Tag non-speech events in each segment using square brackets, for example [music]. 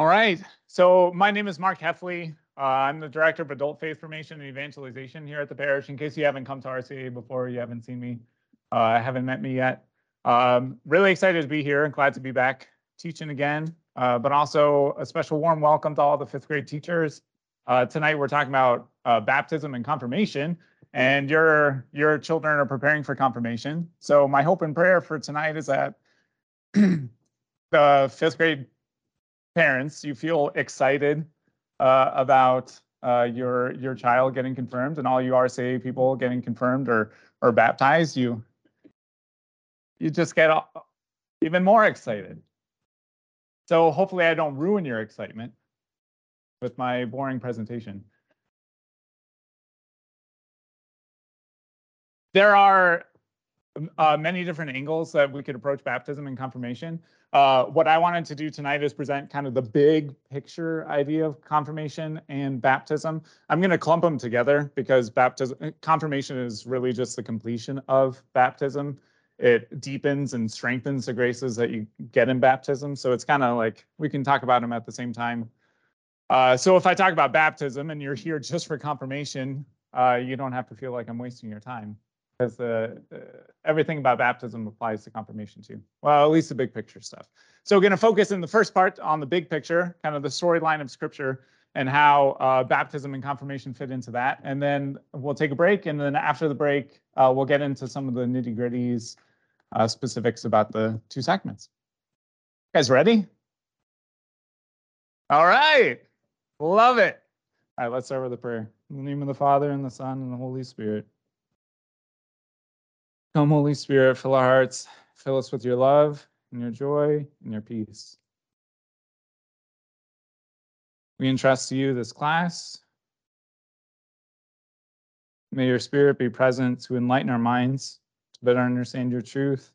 All right. So my name is Mark Heffley. Uh, I'm the Director of Adult Faith Formation and Evangelization here at the parish. In case you haven't come to RCIA before, you haven't seen me, uh, haven't met me yet. Um, really excited to be here and glad to be back teaching again, uh, but also a special warm welcome to all the fifth grade teachers. Uh, tonight we're talking about uh, baptism and confirmation, and your your children are preparing for confirmation. So my hope and prayer for tonight is that [clears throat] the fifth grade parents, you feel excited uh, about uh, your your child getting confirmed, and all you RCIA people getting confirmed or or baptized, you you just get even more excited. So hopefully, I don't ruin your excitement with my boring presentation. There are uh, many different angles that we could approach baptism and confirmation. Uh, what I wanted to do tonight is present kind of the big picture idea of confirmation and baptism. I'm going to clump them together because baptism, confirmation is really just the completion of baptism. It deepens and strengthens the graces that you get in baptism. So it's kind of like we can talk about them at the same time. Uh, so if I talk about baptism and you're here just for confirmation, uh, you don't have to feel like I'm wasting your time because uh, everything about baptism applies to confirmation too. Well, at least the big picture stuff. So we're going to focus in the first part on the big picture, kind of the storyline of Scripture and how uh, baptism and confirmation fit into that. And then we'll take a break, and then after the break, uh, we'll get into some of the nitty gritties, uh, specifics about the two sacraments. You guys ready? All right, love it. All right, let's start with a prayer. In the name of the Father and the Son and the Holy Spirit. Come, Holy Spirit, fill our hearts, fill us with your love and your joy and your peace. We entrust to you this class. May your spirit be present to enlighten our minds, to better understand your truth,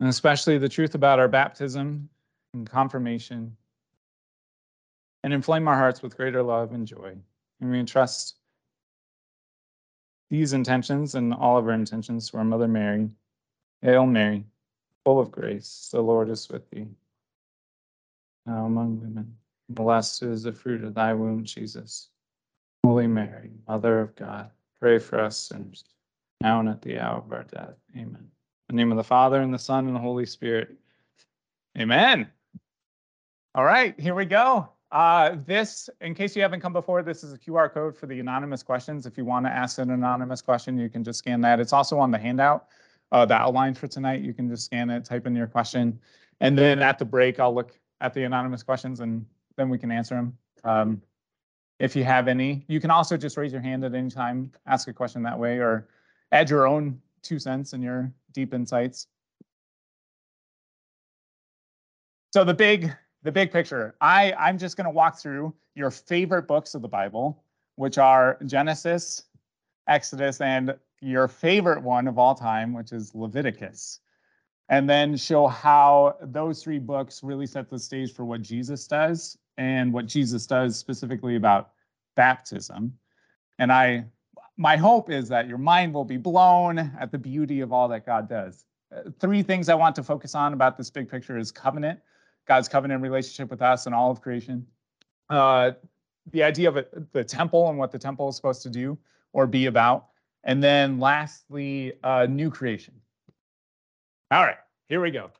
and especially the truth about our baptism and confirmation, and inflame our hearts with greater love and joy. And we entrust these intentions and all of our intentions our Mother Mary. Hail Mary, full of grace, the Lord is with thee. Now among women, blessed is the fruit of thy womb, Jesus. Holy Mary, Mother of God, pray for us sinners, now and at the hour of our death. Amen. In the name of the Father, and the Son, and the Holy Spirit. Amen. All right, here we go. Uh, this, in case you haven't come before, this is a QR code for the anonymous questions. If you want to ask an anonymous question, you can just scan that. It's also on the handout, uh, the outline for tonight. You can just scan it, type in your question, and then at the break, I'll look at the anonymous questions and then we can answer them. Um, if you have any, you can also just raise your hand at any time, ask a question that way, or add your own two cents and your deep insights. So the big the big picture. I, I'm just going to walk through your favorite books of the Bible, which are Genesis, Exodus, and your favorite one of all time, which is Leviticus. And then show how those three books really set the stage for what Jesus does and what Jesus does specifically about baptism. And I my hope is that your mind will be blown at the beauty of all that God does. Uh, three things I want to focus on about this big picture is covenant, God's covenant relationship with us and all of creation. Uh, the idea of the temple and what the temple is supposed to do or be about. And then lastly, uh, new creation. All right, here we go.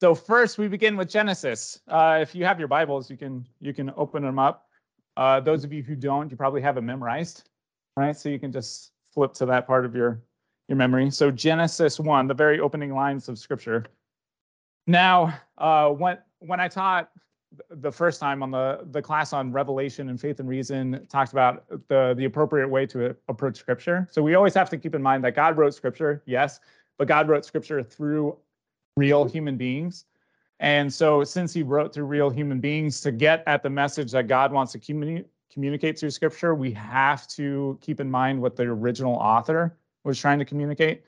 So first we begin with Genesis. Uh, if you have your Bibles, you can you can open them up. Uh, those of you who don't, you probably have it memorized, right? So you can just flip to that part of your your memory. So Genesis 1, the very opening lines of scripture. Now, uh, when when I taught the first time on the the class on Revelation and faith and reason, talked about the the appropriate way to approach Scripture. So we always have to keep in mind that God wrote Scripture, yes, but God wrote Scripture through real human beings. And so, since He wrote through real human beings to get at the message that God wants to communi- communicate through Scripture, we have to keep in mind what the original author was trying to communicate.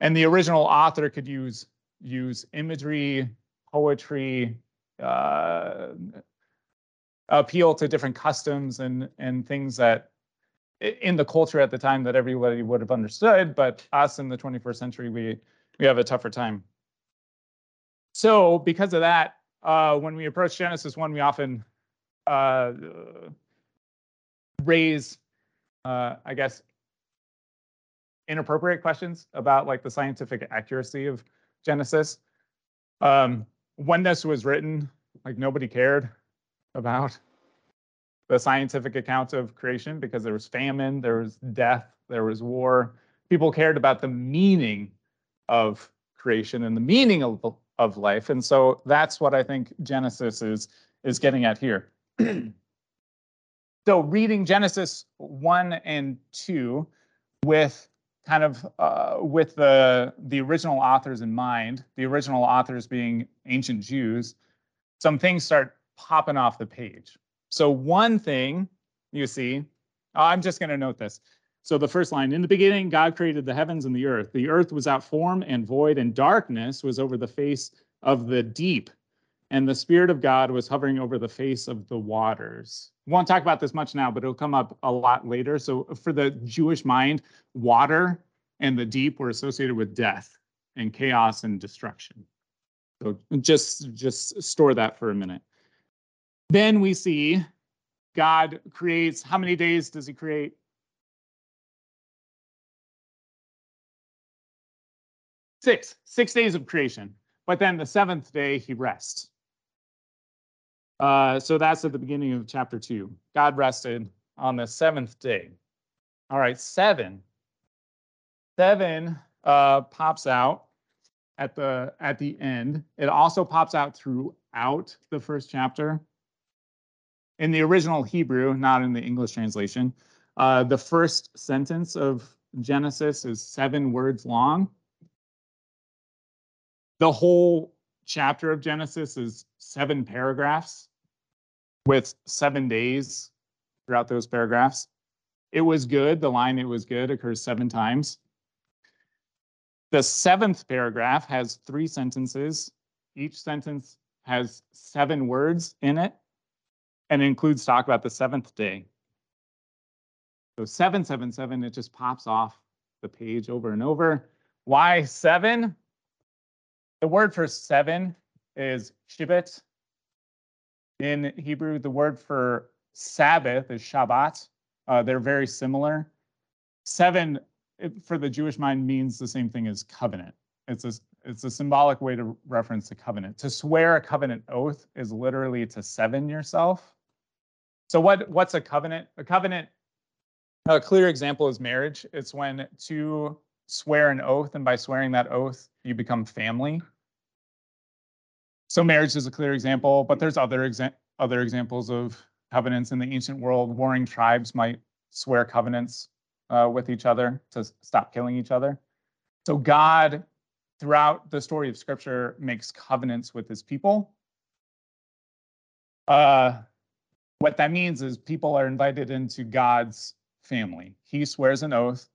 And the original author could use use imagery, poetry, uh, appeal to different customs and and things that in the culture at the time that everybody would have understood, but us in the 21st century, we we have a tougher time. so because of that, uh, when we approach Genesis 1, we often uh, raise, uh, I guess, inappropriate questions about like the scientific accuracy of Genesis. Um, when this was written, like nobody cared about the scientific account of creation because there was famine, there was death, there was war. People cared about the meaning of creation and the meaning of, of life. And so that's what I think Genesis is, is getting at here. [clears throat] so reading Genesis 1 and 2 with kind of uh, with the the original authors in mind, the original authors being ancient Jews, some things start popping off the page. So one thing you see, oh, I'm just going to note this. So the first line, in the beginning, God created the heavens and the earth. The earth was out form and void, and darkness was over the face of the deep. And the Spirit of God was hovering over the face of the waters. We won't talk about this much now, but it'll come up a lot later. So for the Jewish mind, water and the deep were associated with death and chaos and destruction. So just, just store that for a minute. Then we see God creates, how many days does he create? Six, six days of creation. But then the seventh day he rests. Uh, so that's at the beginning of chapter two. God rested on the seventh day. All right, seven. Seven uh, pops out at the at the end. It also pops out throughout the first chapter in the original Hebrew, not in the English translation, uh, the first sentence of Genesis is seven words long. The whole chapter of Genesis is seven paragraphs with seven days throughout those paragraphs. It was good. The line it was good occurs seven times. The seventh paragraph has three sentences. Each sentence has seven words in it and includes talk about the seventh day. So 777, it just pops off the page over and over. Why seven? The word for seven is shibit. In Hebrew, the word for Sabbath is Shabbat. Uh, they're very similar. Seven, it, for the Jewish mind, means the same thing as covenant. It's a, it's a symbolic way to reference the covenant. To swear a covenant oath is literally to seven yourself. So what what's a covenant? A covenant, a clear example is marriage. It's when two swear an oath, and by swearing that oath, you become family. So marriage is a clear example, but there's other exa other examples of covenants in the ancient world. Warring tribes might swear covenants uh, with each other to stop killing each other. So God, throughout the story of Scripture, makes covenants with His people. Uh, what that means is people are invited into God's family. He swears an oath.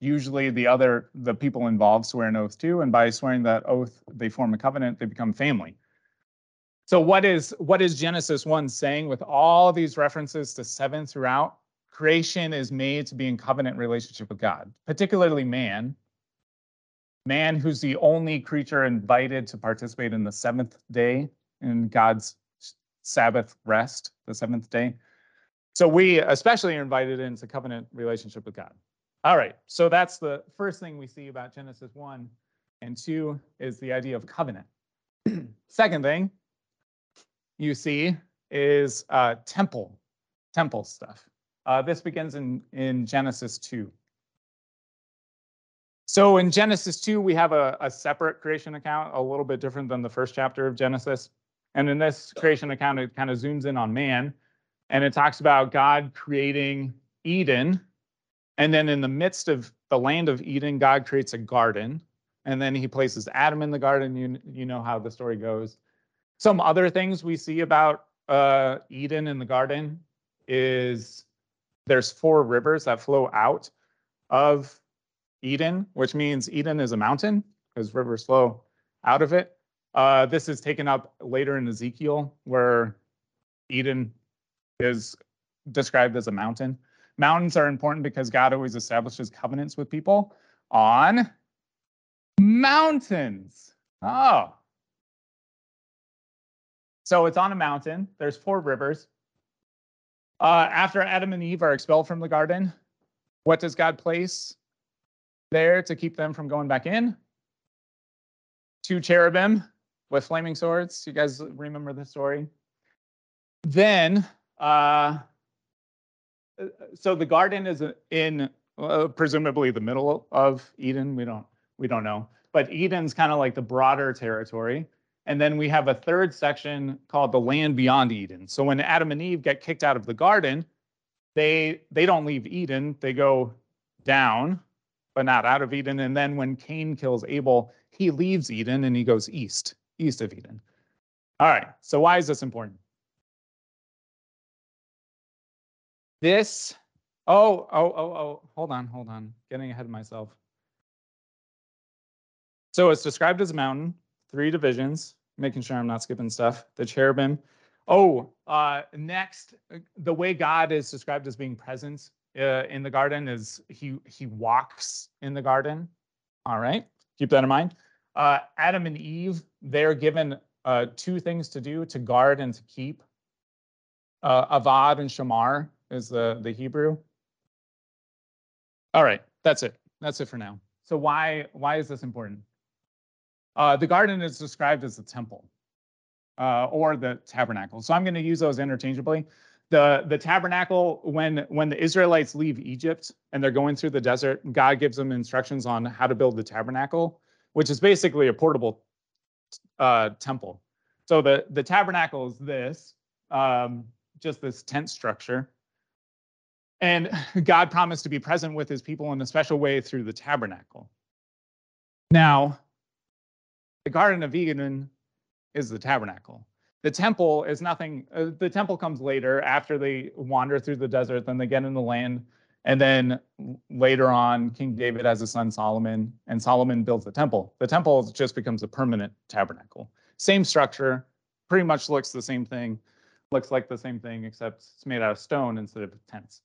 Usually the other the people involved swear an oath too, and by swearing that oath, they form a covenant, they become family. So what is what is Genesis 1 saying with all these references to seven throughout? Creation is made to be in covenant relationship with God, particularly man. Man who's the only creature invited to participate in the seventh day in God's Sabbath rest, the seventh day. So we especially are invited into covenant relationship with God. All right, so that's the first thing we see about Genesis 1 and 2 is the idea of covenant. [clears throat] Second thing you see is uh, temple, temple stuff. Uh, this begins in, in Genesis 2. So in Genesis 2, we have a, a separate creation account, a little bit different than the first chapter of Genesis. And in this creation account, it kind of zooms in on man and it talks about God creating Eden. And then in the midst of the land of Eden, God creates a garden. And then he places Adam in the garden. You, you know how the story goes. Some other things we see about uh, Eden in the garden is there's four rivers that flow out of Eden, which means Eden is a mountain because rivers flow out of it. Uh, this is taken up later in Ezekiel, where Eden is described as a mountain. Mountains are important because God always establishes covenants with people on mountains. Oh, So it's on a mountain. There's four rivers. Uh, after Adam and Eve are expelled from the garden, what does God place there to keep them from going back in? Two cherubim with flaming swords. You guys remember the story? Then, uh, so the garden is in uh, presumably the middle of Eden. We don't we don't know, but Eden's kind of like the broader territory. And then we have a third section called the land beyond Eden. So when Adam and Eve get kicked out of the garden, they they don't leave Eden, they go down, but not out of Eden. And then when Cain kills Abel, he leaves Eden and he goes east, east of Eden. All right, so why is this important? This, oh, oh, oh, oh, hold on, hold on, getting ahead of myself. So it's described as a mountain, three divisions, making sure I'm not skipping stuff. The cherubim. Oh, uh, next, the way God is described as being present uh, in the garden is he he walks in the garden. All right, keep that in mind. Uh, Adam and Eve, they're given uh, two things to do: to guard and to keep. Uh, avad and shamar is the the Hebrew. All right, that's it. That's it for now. So why why is this important? Uh, the garden is described as the temple uh, or the tabernacle. So I'm going to use those interchangeably. The, the tabernacle, when, when the Israelites leave Egypt and they're going through the desert, God gives them instructions on how to build the tabernacle, which is basically a portable uh, temple. So the, the tabernacle is this, um, just this tent structure. And God promised to be present with his people in a special way through the tabernacle. Now, the Garden of Eden is the tabernacle. The temple is nothing, uh, the temple comes later after they wander through the desert, then they get in the land. And then later on, King David has a son Solomon, and Solomon builds the temple. The temple just becomes a permanent tabernacle. Same structure, pretty much looks the same thing, looks like the same thing, except it's made out of stone instead of tents.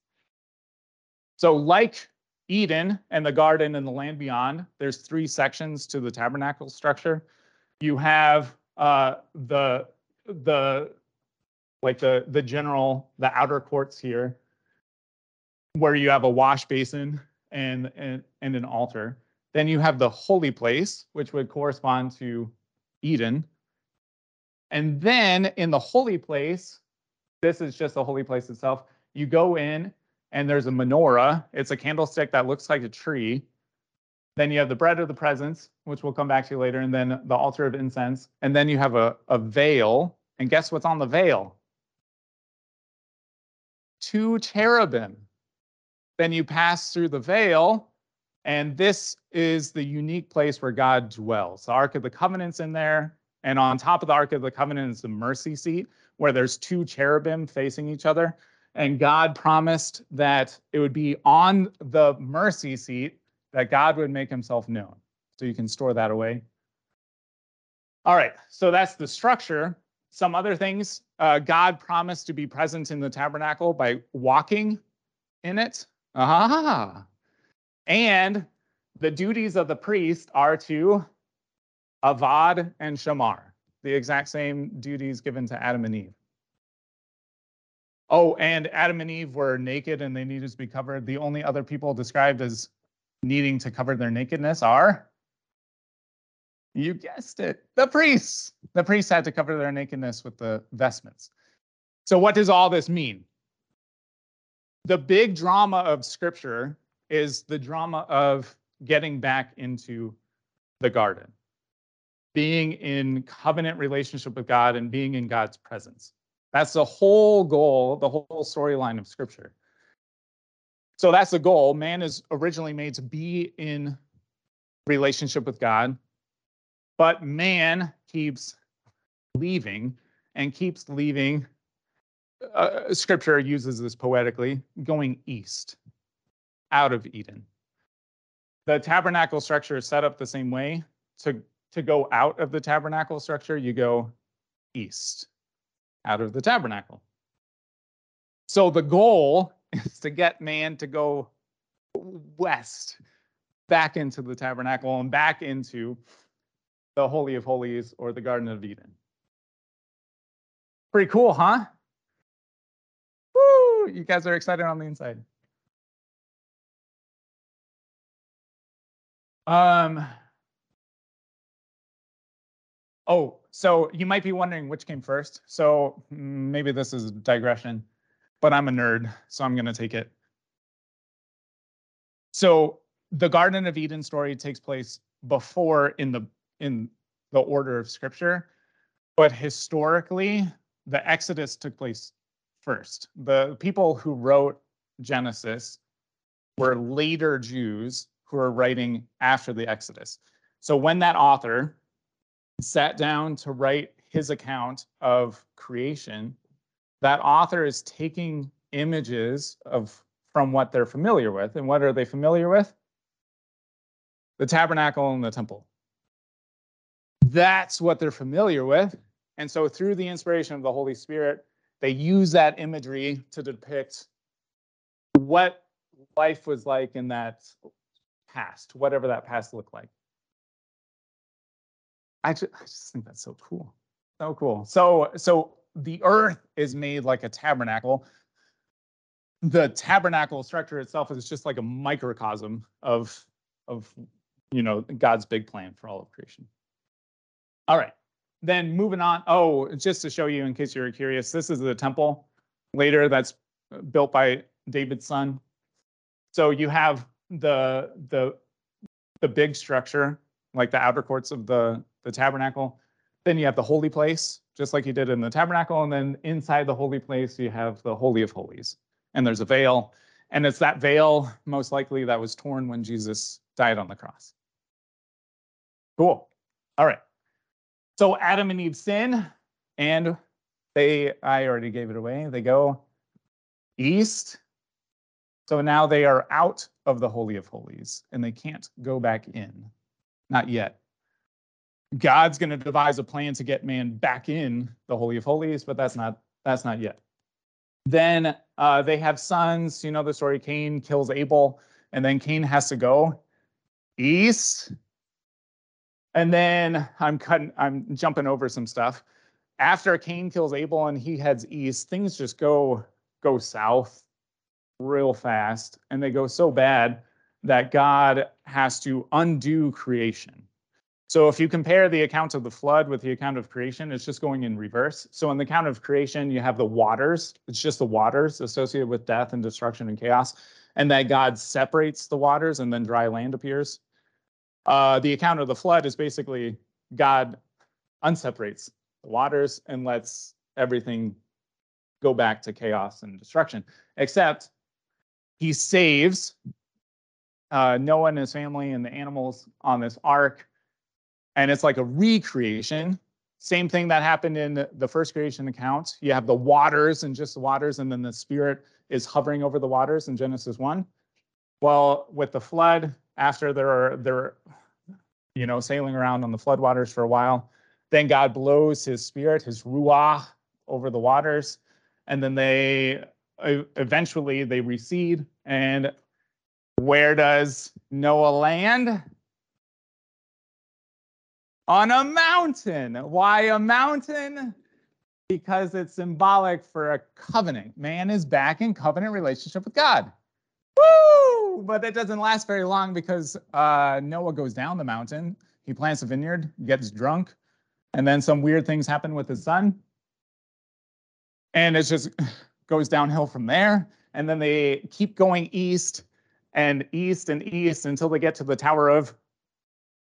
So, like Eden and the garden and the land beyond, there's three sections to the tabernacle structure. You have uh, the the like the the general the outer courts here, where you have a wash basin and and, and an altar. Then you have the holy place, which would correspond to Eden. And then in the holy place, this is just the holy place itself. You go in and there's a menorah. It's a candlestick that looks like a tree. Then you have the bread of the presence, which we'll come back to later, and then the altar of incense. And then you have a, a veil. And guess what's on the veil? Two cherubim. Then you pass through the veil, and this is the unique place where God dwells. The Ark of the Covenant's in there, and on top of the Ark of the Covenant is the mercy seat, where there's two cherubim facing each other. And God promised that it would be on the mercy seat that God would make himself known. So you can store that away. All right, so that's the structure. Some other things uh, God promised to be present in the tabernacle by walking in it. Ah, and the duties of the priest are to avad and shamar, the exact same duties given to Adam and Eve. Oh, and Adam and Eve were naked and they needed to be covered. The only other people described as needing to cover their nakedness are, you guessed it, the priests. The priests had to cover their nakedness with the vestments. So, what does all this mean? The big drama of scripture is the drama of getting back into the garden, being in covenant relationship with God and being in God's presence. That's the whole goal, the whole storyline of scripture. So that's the goal. Man is originally made to be in relationship with God, but man keeps leaving and keeps leaving. Uh, scripture uses this poetically, going east, out of Eden. The tabernacle structure is set up the same way. To, to go out of the tabernacle structure, you go east, out of the tabernacle. So the goal [laughs] is to get man to go west back into the tabernacle and back into the Holy of Holies or the Garden of Eden. Pretty cool, huh? Woo! You guys are excited on the inside. Um. Oh, so you might be wondering which came first. So mm, maybe this is a digression, but I'm a nerd, so I'm going to take it. So the Garden of Eden story takes place before in the in the order of scripture, but historically the Exodus took place first. The people who wrote Genesis were later Jews who are writing after the Exodus. So when that author sat down to write his account of creation, that author is taking images of from what they're familiar with. And what are they familiar with? The tabernacle and the temple. That's what they're familiar with. And so through the inspiration of the Holy Spirit, they use that imagery to depict what life was like in that past, whatever that past looked like. I just, I just think that's so cool. So cool. So so the earth is made like a tabernacle. The tabernacle structure itself is just like a microcosm of of you know God's big plan for all of creation. All right. Then moving on. Oh, just to show you in case you're curious, this is the temple later that's uh, built by David's son. So you have the the the big structure like the outer courts of the the tabernacle. Then you have the holy place, just like you did in the tabernacle. And then inside the holy place, you have the Holy of Holies. And there's a veil. And it's that veil, most likely, that was torn when Jesus died on the cross. Cool. All right. So Adam and Eve sin, and they, I already gave it away. They go east. So now they are out of the Holy of Holies and they can't go back in. Not yet. God's going to devise a plan to get man back in the Holy of Holies, but that's not that's not yet. Then uh, they have sons. You know the story. Cain kills Abel, and then Cain has to go east. And then I'm cutting. I'm jumping over some stuff. After Cain kills Abel and he heads east, things just go go south real fast, and they go so bad that God has to undo creation. So if you compare the account of the flood with the account of creation, it's just going in reverse. So in the account of creation, you have the waters. It's just the waters associated with death and destruction and chaos, and that God separates the waters and then dry land appears. Uh, the account of the flood is basically God unseparates the waters and lets everything go back to chaos and destruction, except he saves uh, Noah and his family and the animals on this ark and it's like a recreation. Same thing that happened in the first creation account. You have the waters and just the waters, and then the spirit is hovering over the waters in Genesis 1. Well, with the flood, after they're they're you know sailing around on the flood waters for a while, then God blows his spirit, his ruah, over the waters, and then they eventually they recede. And where does Noah land? On a mountain. Why a mountain? Because it's symbolic for a covenant. Man is back in covenant relationship with God. Woo! But that doesn't last very long because uh, Noah goes down the mountain. He plants a vineyard, gets drunk, and then some weird things happen with his son. And it just [sighs] goes downhill from there. And then they keep going east and east and east until they get to the Tower of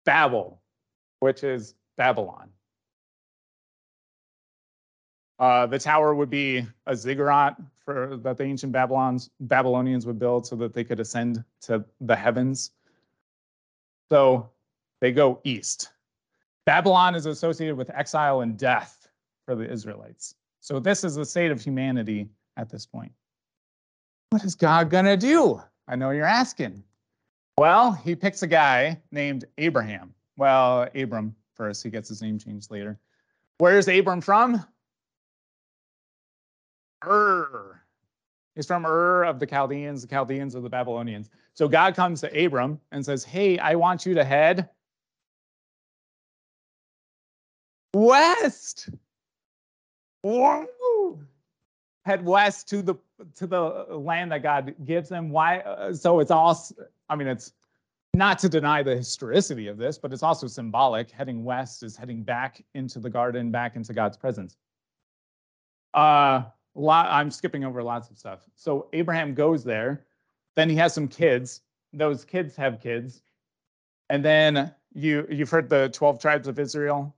Babel, which is Babylon. Uh, the tower would be a ziggurat for that the ancient Babylons Babylonians would build so that they could ascend to the heavens. So they go east. Babylon is associated with exile and death for the Israelites. So this is the state of humanity at this point. What is God gonna do? I know you're asking. Well, he picks a guy named Abraham. Well, Abram first. He gets his name changed later. Where's Abram from? Ur. He's from Ur of the Chaldeans, the Chaldeans of the Babylonians. So God comes to Abram and says, Hey, I want you to head west. Whoa! head west to the to the land that God gives them. Why? Uh, so it's all. I mean, it's not to deny the historicity of this, but it's also symbolic. Heading west is heading back into the garden, back into God's presence. Uh, lot. I'm skipping over lots of stuff. So Abraham goes there. Then he has some kids. Those kids have kids, and then you you've heard the twelve tribes of Israel.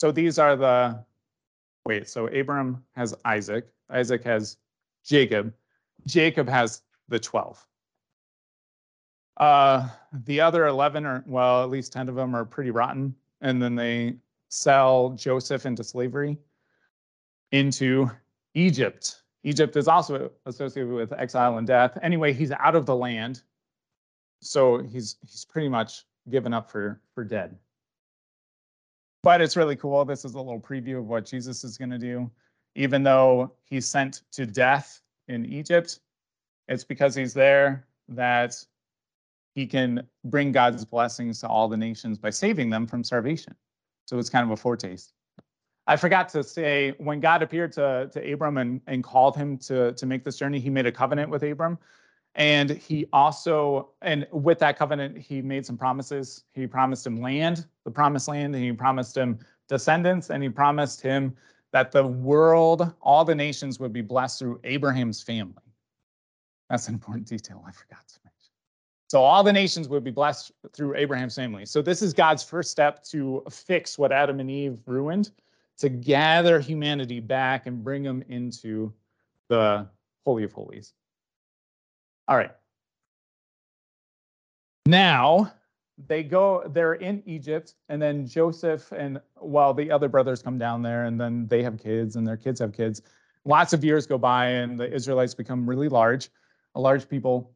So these are the wait, so Abram has Isaac, Isaac has Jacob, Jacob has the 12. Uh, the other 11 are, well, at least 10 of them are pretty rotten. And then they sell Joseph into slavery into Egypt. Egypt is also associated with exile and death. Anyway, he's out of the land. So he's he's pretty much given up for for dead but it's really cool. This is a little preview of what Jesus is going to do. Even though he's sent to death in Egypt, it's because he's there that he can bring God's blessings to all the nations by saving them from starvation. So it's kind of a foretaste. I forgot to say when God appeared to, to Abram and, and called him to, to make this journey, he made a covenant with Abram. And he also, and with that covenant, he made some promises. He promised him land, the promised land, and he promised him descendants, and he promised him that the world, all the nations would be blessed through Abraham's family. That's an important detail I forgot to mention. So all the nations would be blessed through Abraham's family. So this is God's first step to fix what Adam and Eve ruined, to gather humanity back and bring them into the Holy of Holies. All right. Now they go, they're in Egypt, and then Joseph and well, the other brothers come down there, and then they have kids, and their kids have kids. Lots of years go by, and the Israelites become really large, a large people,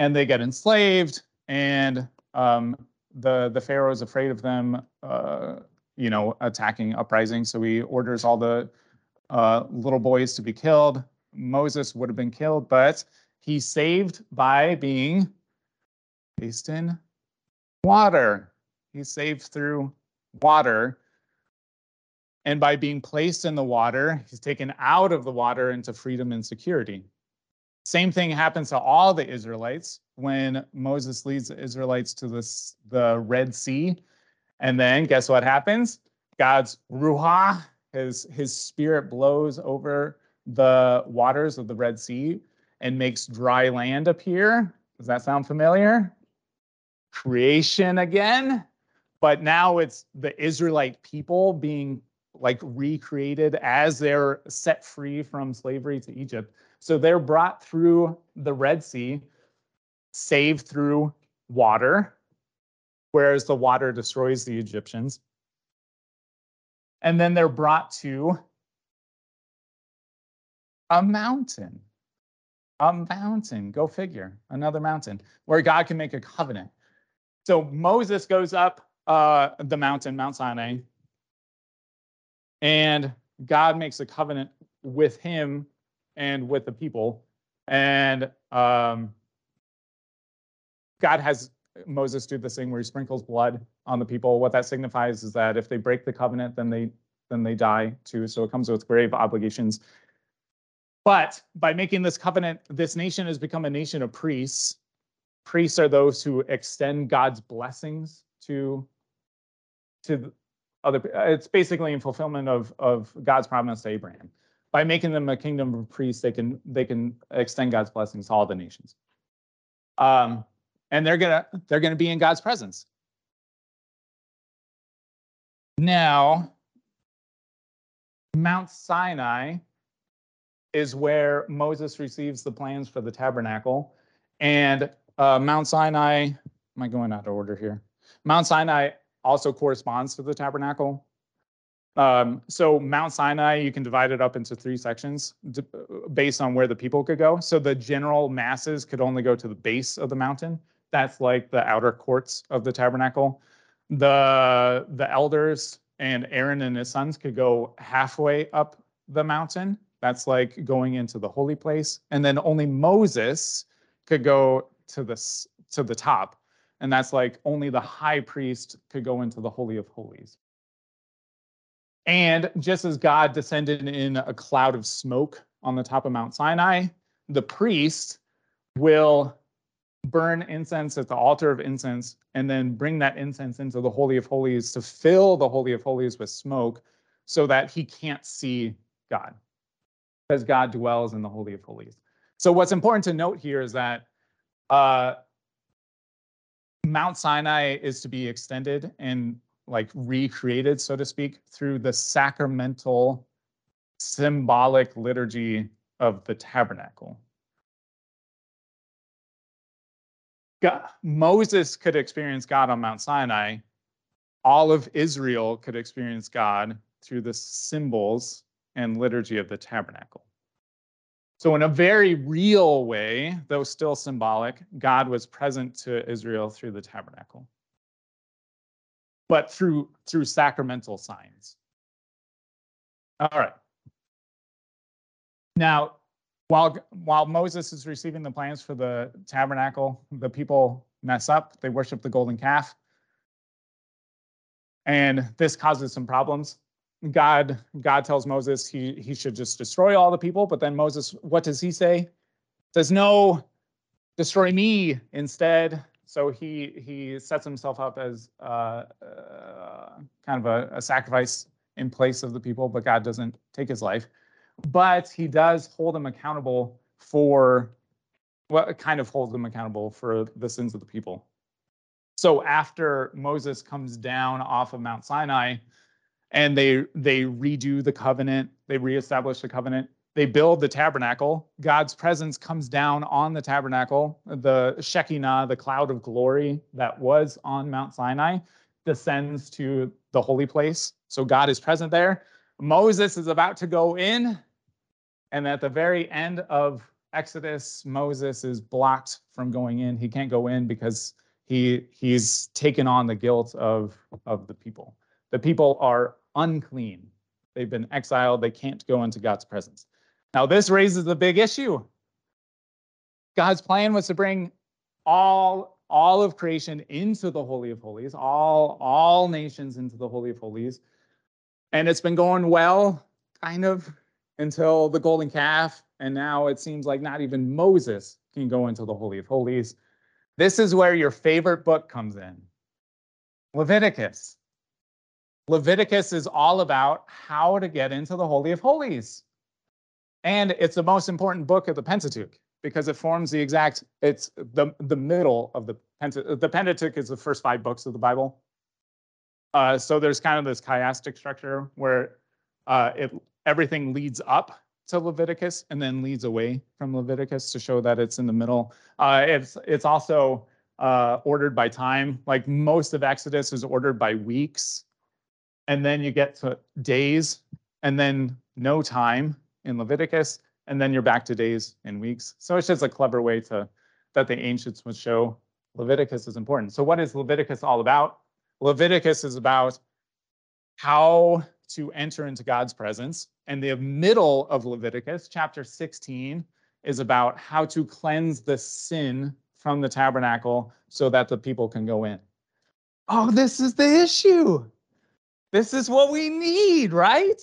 and they get enslaved, and um, the the Pharaoh is afraid of them, uh, you know, attacking uprising. So he orders all the uh, little boys to be killed. Moses would have been killed, but He's saved by being placed in water. He's saved through water. And by being placed in the water, he's taken out of the water into freedom and security. Same thing happens to all the Israelites when Moses leads the Israelites to this, the Red Sea. And then guess what happens? God's Ruah, his, his spirit blows over the waters of the Red Sea and makes dry land appear. Does that sound familiar? Creation again, but now it's the Israelite people being like recreated as they're set free from slavery to Egypt. So they're brought through the Red Sea, saved through water, whereas the water destroys the Egyptians. And then they're brought to a mountain a mountain, go figure, another mountain where God can make a covenant. So Moses goes up uh, the mountain, Mount Sinai, and God makes a covenant with him and with the people. And um, God has Moses do this thing where he sprinkles blood on the people. What that signifies is that if they break the covenant, then they then they die too. So it comes with grave obligations. But by making this covenant, this nation has become a nation of priests. Priests are those who extend God's blessings to to other. It's basically in fulfillment of of God's promise to Abraham. By making them a kingdom of priests, they can they can extend God's blessings to all the nations. Um, and they're gonna they're gonna be in God's presence. Now, Mount Sinai is where Moses receives the plans for the tabernacle. And uh, Mount Sinai, am I going out of order here? Mount Sinai also corresponds to the tabernacle. Um, so Mount Sinai, you can divide it up into three sections based on where the people could go. So the general masses could only go to the base of the mountain. That's like the outer courts of the tabernacle. The the elders and Aaron and his sons could go halfway up the mountain that's like going into the holy place. And then only Moses could go to the, to the top. And that's like only the high priest could go into the Holy of Holies. And just as God descended in a cloud of smoke on the top of Mount Sinai, the priest will burn incense at the altar of incense and then bring that incense into the Holy of Holies to fill the Holy of Holies with smoke so that he can't see God because God dwells in the Holy of Holies. So, what's important to note here is that uh, Mount Sinai is to be extended and like recreated, so to speak, through the sacramental symbolic liturgy of the tabernacle. God, Moses could experience God on Mount Sinai. All of Israel could experience God through the symbols and liturgy of the tabernacle. So, in a very real way, though still symbolic, God was present to Israel through the tabernacle, but through through sacramental signs. All right. Now, while while Moses is receiving the plans for the tabernacle, the people mess up. They worship the golden calf. And this causes some problems. God God tells Moses he he should just destroy all the people, but then Moses, what does he say? Says no, destroy me instead. So he he sets himself up as uh, uh, kind of a, a sacrifice in place of the people, but God doesn't take his life but he does hold them accountable for what well, kind of holds them accountable for the sins of the people. So after Moses comes down off of Mount Sinai and they they redo the covenant, they reestablish the covenant, they build the tabernacle. God's presence comes down on the tabernacle. The Shekinah, the cloud of glory that was on Mount Sinai, descends to the holy place. So God is present there. Moses is about to go in and at the very end of Exodus, Moses is blocked from going in. He can't go in because he he's taken on the guilt of of the people. The people are unclean. They've been exiled. They can't go into God's presence. Now this raises a big issue. God's plan was to bring all all of creation into the holy of holies, all all nations into the holy of holies. And it's been going well, kind of until the golden calf. And now it seems like not even Moses can go into the Holy of Holies. This is where your favorite book comes in Leviticus. Leviticus is all about how to get into the Holy of Holies. And it's the most important book of the Pentateuch because it forms the exact, it's the, the middle of the Pentateuch. The Pentateuch is the first five books of the Bible. Uh, so there's kind of this chiastic structure where uh, it everything leads up to Leviticus and then leads away from Leviticus to show that it's in the middle. Uh, it's it's also uh, ordered by time. Like most of Exodus is ordered by weeks, and then you get to days, and then no time in Leviticus, and then you're back to days and weeks. So it's just a clever way to that the ancients would show Leviticus is important. So what is Leviticus all about? Leviticus is about how to enter into God's presence. And the middle of Leviticus, chapter 16, is about how to cleanse the sin from the tabernacle so that the people can go in. Oh, this is the issue. This is what we need, right?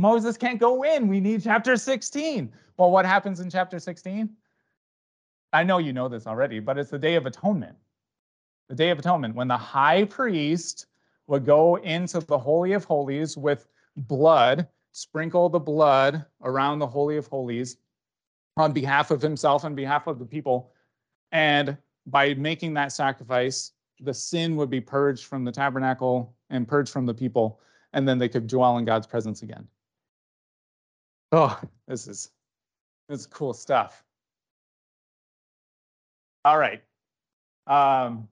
Moses can't go in. We need chapter 16. Well, what happens in chapter 16? I know you know this already, but it's the Day of Atonement. The Day of Atonement, when the high priest would go into the Holy of Holies with blood, sprinkle the blood around the Holy of Holies on behalf of himself and behalf of the people. And by making that sacrifice, the sin would be purged from the tabernacle and purged from the people, and then they could dwell in God's presence again. Oh, this is this is cool stuff. All right. Um,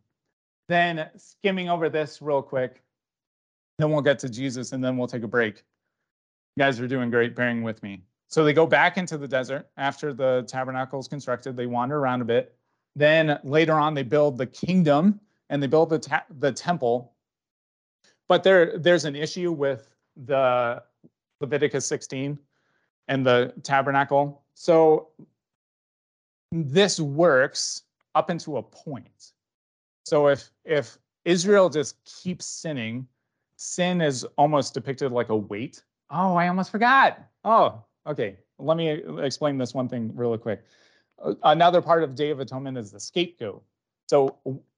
then skimming over this real quick, then we'll get to Jesus and then we'll take a break. You guys are doing great bearing with me. So they go back into the desert after the tabernacle is constructed. They wander around a bit. Then later on, they build the kingdom and they build the, the temple. But there, there's an issue with the Leviticus 16 and the tabernacle. So this works up into a point. So if if Israel just keeps sinning sin is almost depicted like a weight. Oh, I almost forgot. Oh, okay. Let me explain this one thing really quick. Uh, another part of Day of Atonement is the scapegoat. So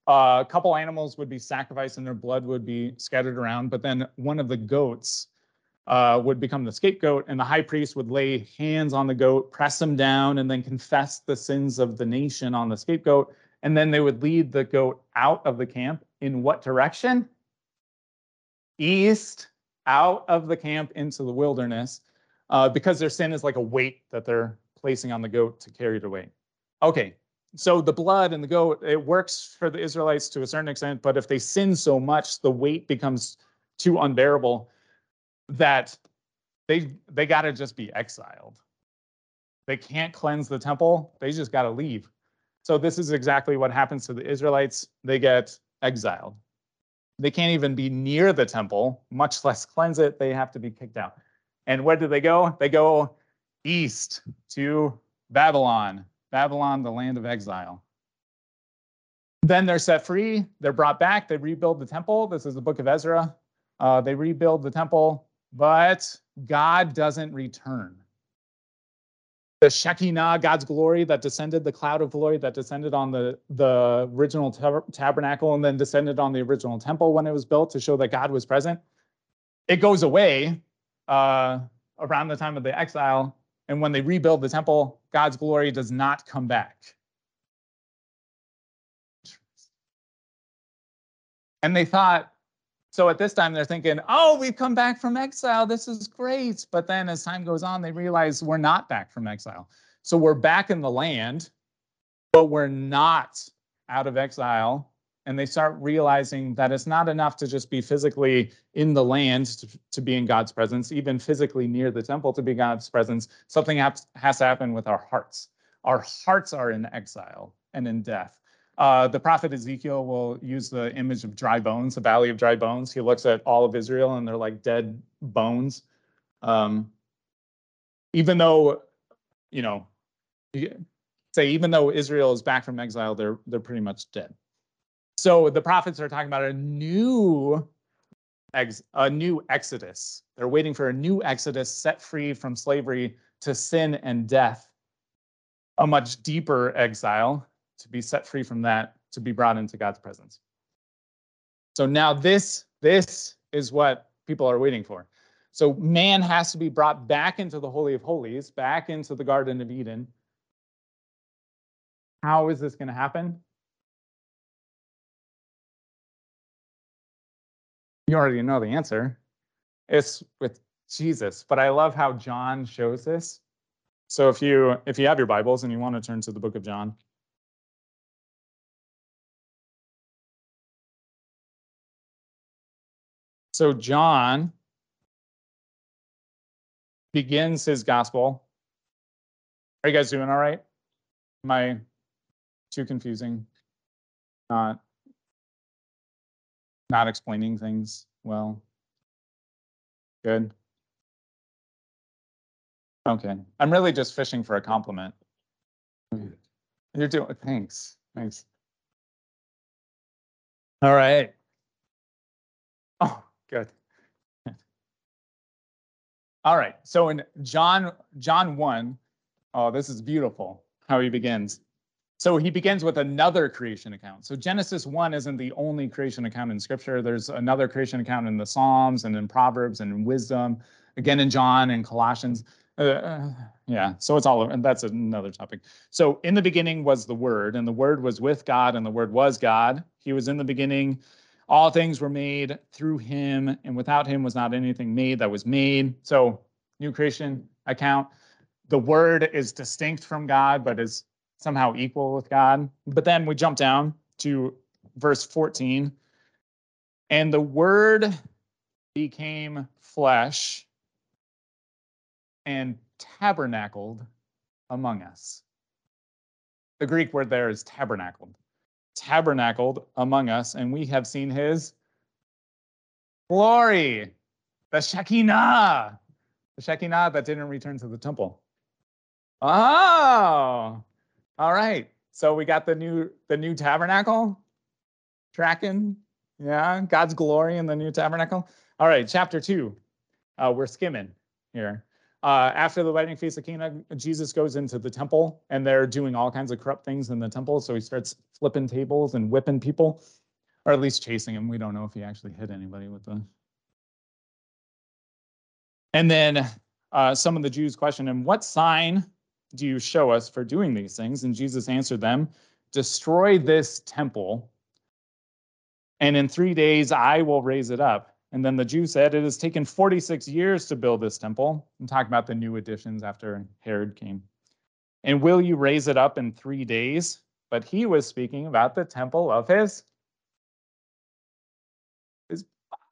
uh, a couple animals would be sacrificed and their blood would be scattered around, but then one of the goats uh, would become the scapegoat, and the high priest would lay hands on the goat, press him down, and then confess the sins of the nation on the scapegoat. And then they would lead the goat out of the camp in what direction? East, out of the camp into the wilderness, uh, because their sin is like a weight that they're placing on the goat to carry it away. Okay, so the blood and the goat, it works for the Israelites to a certain extent, but if they sin so much, the weight becomes too unbearable that they they got to just be exiled. They can't cleanse the temple. They just got to leave. So this is exactly what happens to the Israelites. They get exiled. They can't even be near the temple, much less cleanse it. They have to be kicked out. And where do they go? They go east to Babylon, Babylon, the land of exile. Then they're set free. They're brought back. They rebuild the temple. This is the book of Ezra. Uh, they rebuild the temple, but God doesn't return. The Shekinah, God's glory that descended, the cloud of glory that descended on the, the original tab- tabernacle and then descended on the original temple when it was built to show that God was present, it goes away uh, around the time of the exile. And when they rebuild the temple, God's glory does not come back. And they thought, so at this time, they're thinking, oh, we've come back from exile. This is great. But then as time goes on, they realize we're not back from exile. So we're back in the land, but we're not out of exile. And they start realizing that it's not enough to just be physically in the land to, to be in God's presence, even physically near the temple to be God's presence. Something has, has to happen with our hearts. Our hearts are in exile and in death. Uh, the prophet Ezekiel will use the image of dry bones, the valley of dry bones. He looks at all of Israel and they're like dead bones. Um, even though, you know, say even though Israel is back from exile, they're they're pretty much dead. So the prophets are talking about a new ex, a new exodus. They're waiting for a new exodus set free from slavery to sin and death, a much deeper exile to be set free from that, to be brought into God's presence. So now this this is what people are waiting for. So man has to be brought back into the holy of holies, back into the garden of Eden. How is this going to happen? You already know the answer. It's with Jesus, but I love how John shows this. So if you if you have your Bibles and you want to turn to the book of John, So John begins his gospel. Are you guys doing all right? Am I too confusing? Not not explaining things well. Good. Okay. I'm really just fishing for a compliment. You're doing thanks. Thanks. All right. Oh, Good. [laughs] All right. So in John John 1, oh, this is beautiful how he begins. So he begins with another creation account. So Genesis 1 isn't the only creation account in scripture. There's another creation account in the Psalms and in Proverbs and in Wisdom, again in John and Colossians. Uh, yeah, so it's all and that's another topic. So in the beginning was the word and the word was with God and the word was God. He was in the beginning all things were made through him, and without him was not anything made that was made. So, new creation account. The word is distinct from God, but is somehow equal with God. But then we jump down to verse 14. And the word became flesh and tabernacled among us. The Greek word there is tabernacled tabernacled among us, and we have seen his glory, the Shekinah, the Shekinah that didn't return to the temple. Oh, all right. So we got the new the new tabernacle tracking. Yeah, God's glory in the new tabernacle. All right, chapter two. Uh, we're skimming here. Uh, after the wedding feast of Cana, Jesus goes into the temple and they're doing all kinds of corrupt things in the temple. So he starts flipping tables and whipping people, or at least chasing them. We don't know if he actually hit anybody with the. And then uh, some of the Jews questioned him, What sign do you show us for doing these things? And Jesus answered them, Destroy this temple, and in three days I will raise it up. And then the Jews said, It has taken 46 years to build this temple. I'm talking about the new additions after Herod came. And will you raise it up in three days? But he was speaking about the temple of his, his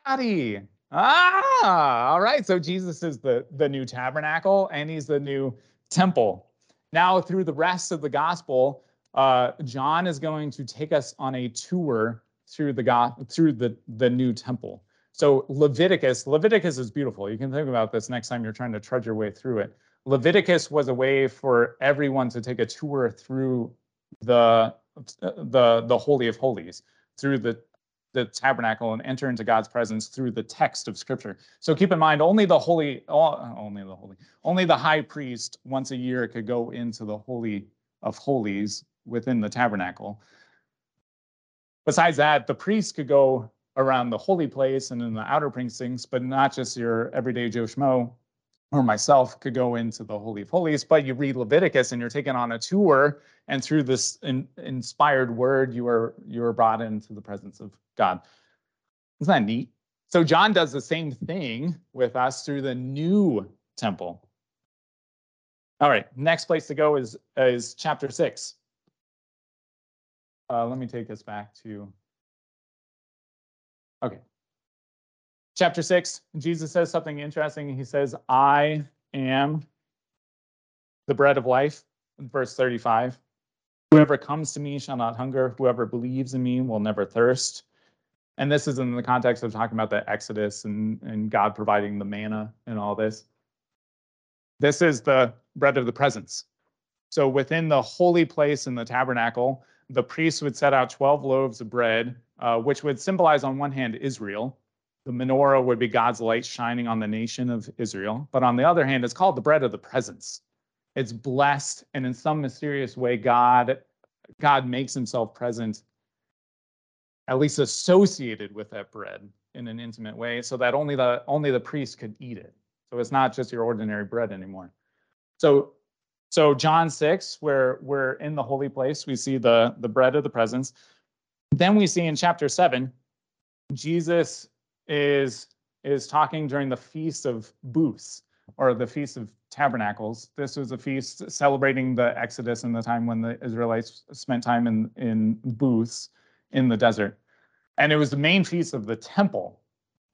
body. Ah, all right. So Jesus is the, the new tabernacle and he's the new temple. Now, through the rest of the gospel, uh, John is going to take us on a tour through the God through the the new temple. So Leviticus, Leviticus is beautiful. You can think about this next time you're trying to trudge your way through it. Leviticus was a way for everyone to take a tour through the the the holy of holies, through the the tabernacle and enter into God's presence through the text of scripture. So keep in mind only the holy only the holy only the high priest once a year could go into the holy of holies within the tabernacle. Besides that, the priest could go around the holy place and in the outer precincts, but not just your everyday Joe Schmo or myself could go into the Holy of Holies, but you read Leviticus and you're taken on a tour, and through this in, inspired word, you are you are brought into the presence of God. Isn't that neat? So John does the same thing with us through the new temple. All right, next place to go is is chapter six. Uh, let me take us back to Okay. Chapter six, Jesus says something interesting. He says, I am the bread of life, verse 35. Whoever comes to me shall not hunger. Whoever believes in me will never thirst. And this is in the context of talking about the Exodus and, and God providing the manna and all this. This is the bread of the presence. So within the holy place in the tabernacle, the priests would set out 12 loaves of bread uh, which would symbolize, on one hand, Israel. The menorah would be God's light shining on the nation of Israel. But on the other hand, it's called the bread of the presence. It's blessed, and in some mysterious way, God, God makes himself present, at least associated with that bread in an intimate way, so that only the only the priest could eat it. So it's not just your ordinary bread anymore. So so John 6, where we're in the holy place, we see the, the bread of the presence. Then we see in chapter seven, Jesus is is talking during the feast of booths or the feast of tabernacles. This was a feast celebrating the Exodus and the time when the Israelites spent time in in booths in the desert, and it was the main feast of the temple.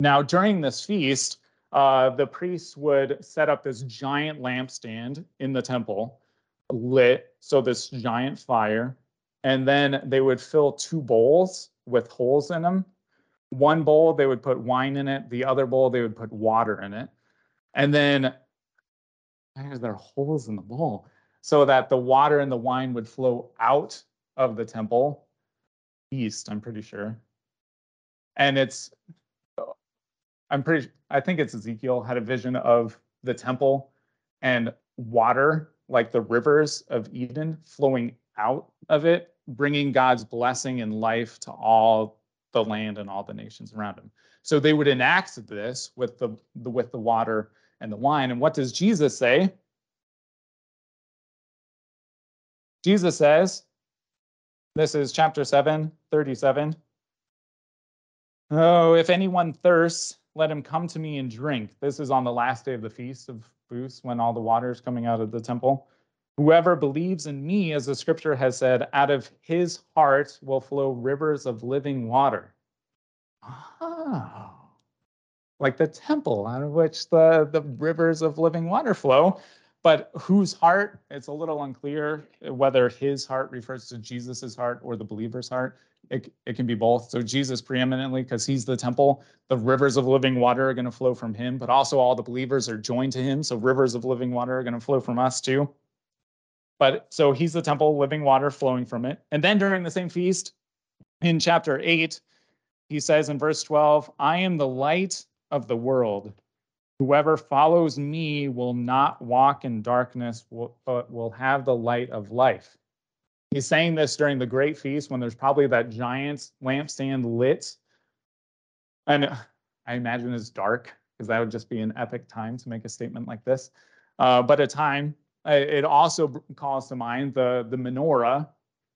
Now during this feast, uh, the priests would set up this giant lampstand in the temple, lit so this giant fire and then they would fill two bowls with holes in them. One bowl they would put wine in it, the other bowl they would put water in it. And then there are holes in the bowl? So that the water and the wine would flow out of the temple east, I'm pretty sure. And it's I'm pretty I think it's Ezekiel had a vision of the temple and water like the rivers of Eden flowing out of it, bringing God's blessing and life to all the land and all the nations around him. So they would enact this with the, the with the water and the wine. And what does Jesus say? Jesus says, this is chapter 7, 37. Oh, if anyone thirsts, let him come to me and drink. This is on the last day of the feast of booths when all the water is coming out of the temple. Whoever believes in me, as the scripture has said, out of his heart will flow rivers of living water. Oh, like the temple out of which the, the rivers of living water flow. But whose heart? It's a little unclear whether his heart refers to Jesus's heart or the believer's heart. It, it can be both. So Jesus preeminently, because he's the temple, the rivers of living water are going to flow from him, but also all the believers are joined to him. So rivers of living water are going to flow from us too. But so he's the temple, living water flowing from it. And then during the same feast, in chapter 8, he says in verse 12, I am the light of the world. Whoever follows me will not walk in darkness, but will have the light of life. He's saying this during the great feast when there's probably that giant lampstand lit. And I imagine it's dark because that would just be an epic time to make a statement like this. Uh, but a time, it also calls to mind the, the menorah,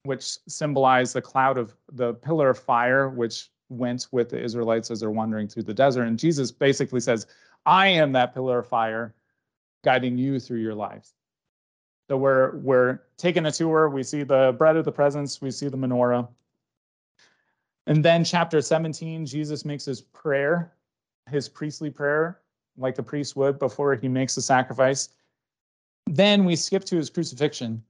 which symbolized the cloud of the pillar of fire, which went with the Israelites as they're wandering through the desert. And Jesus basically says, I am that pillar of fire guiding you through your lives. So we're we're taking a tour. We see the bread of the presence. We see the menorah. And then chapter 17, Jesus makes his prayer, his priestly prayer, like the priest would before he makes the sacrifice. Then we skip to his crucifixion.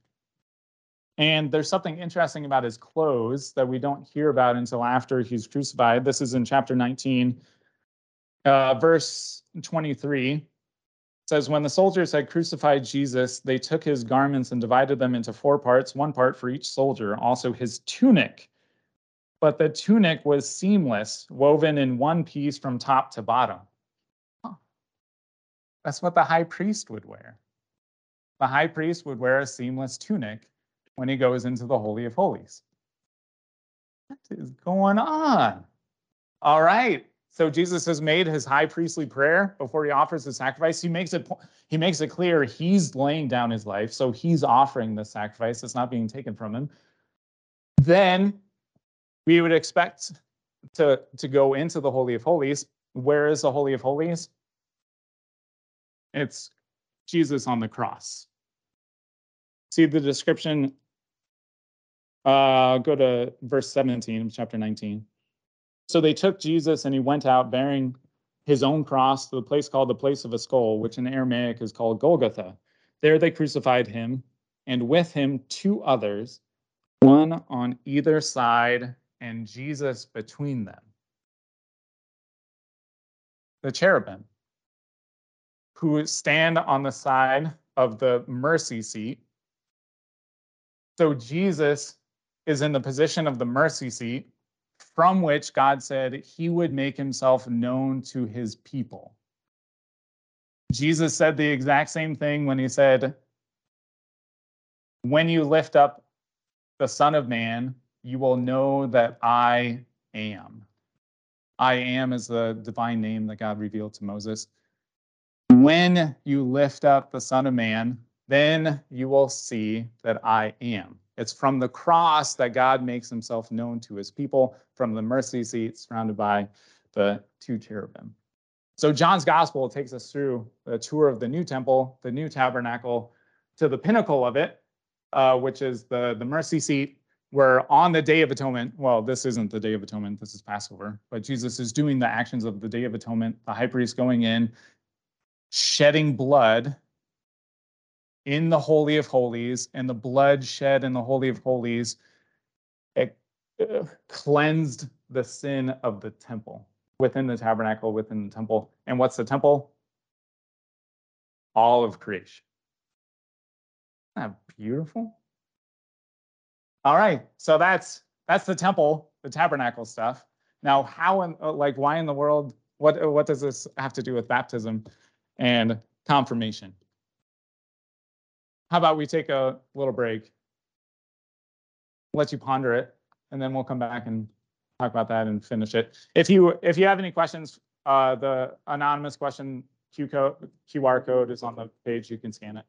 And there's something interesting about his clothes that we don't hear about until after he's crucified. This is in chapter 19, uh, verse 23 says, When the soldiers had crucified Jesus, they took his garments and divided them into four parts, one part for each soldier, also his tunic. But the tunic was seamless, woven in one piece from top to bottom. Huh. That's what the high priest would wear. The high priest would wear a seamless tunic when he goes into the Holy of Holies. What is going on? All right. So Jesus has made his high priestly prayer before he offers the sacrifice. He makes it he makes it clear he's laying down his life, so he's offering the sacrifice. It's not being taken from him. Then we would expect to to go into the holy of holies. Where is the holy of holies? It's Jesus on the cross. See the description. Uh, go to verse 17 of chapter 19. So they took Jesus and he went out bearing his own cross to the place called the place of a skull, which in Aramaic is called Golgotha. There they crucified him, and with him two others, one on either side, and Jesus between them. The cherubim, who stand on the side of the mercy seat. So Jesus is in the position of the mercy seat from which God said he would make himself known to his people. Jesus said the exact same thing when he said, When you lift up the Son of Man, you will know that I am. I am is the divine name that God revealed to Moses. When you lift up the Son of Man, then you will see that I am. It's from the cross that God makes himself known to his people, from the mercy seat surrounded by the two cherubim. So John's gospel takes us through a tour of the new temple, the new tabernacle, to the pinnacle of it, uh, which is the, the mercy seat, where on the Day of Atonement, well, this isn't the Day of Atonement, this is Passover, but Jesus is doing the actions of the Day of Atonement, the high priest going in, shedding blood in the Holy of Holies, and the blood shed in the Holy of Holies it, uh, cleansed the sin of the temple within the tabernacle, within the temple. And what's the temple? All of creation. Isn't that beautiful? All right, so that's that's the temple, the tabernacle stuff. Now, how and uh, like why in the world? What what does this have to do with baptism and confirmation? How about we take a little break, let you ponder it, and then we'll come back and talk about that and finish it. If you if you have any questions, uh, the anonymous question Q code QR code is on the page. You can scan it.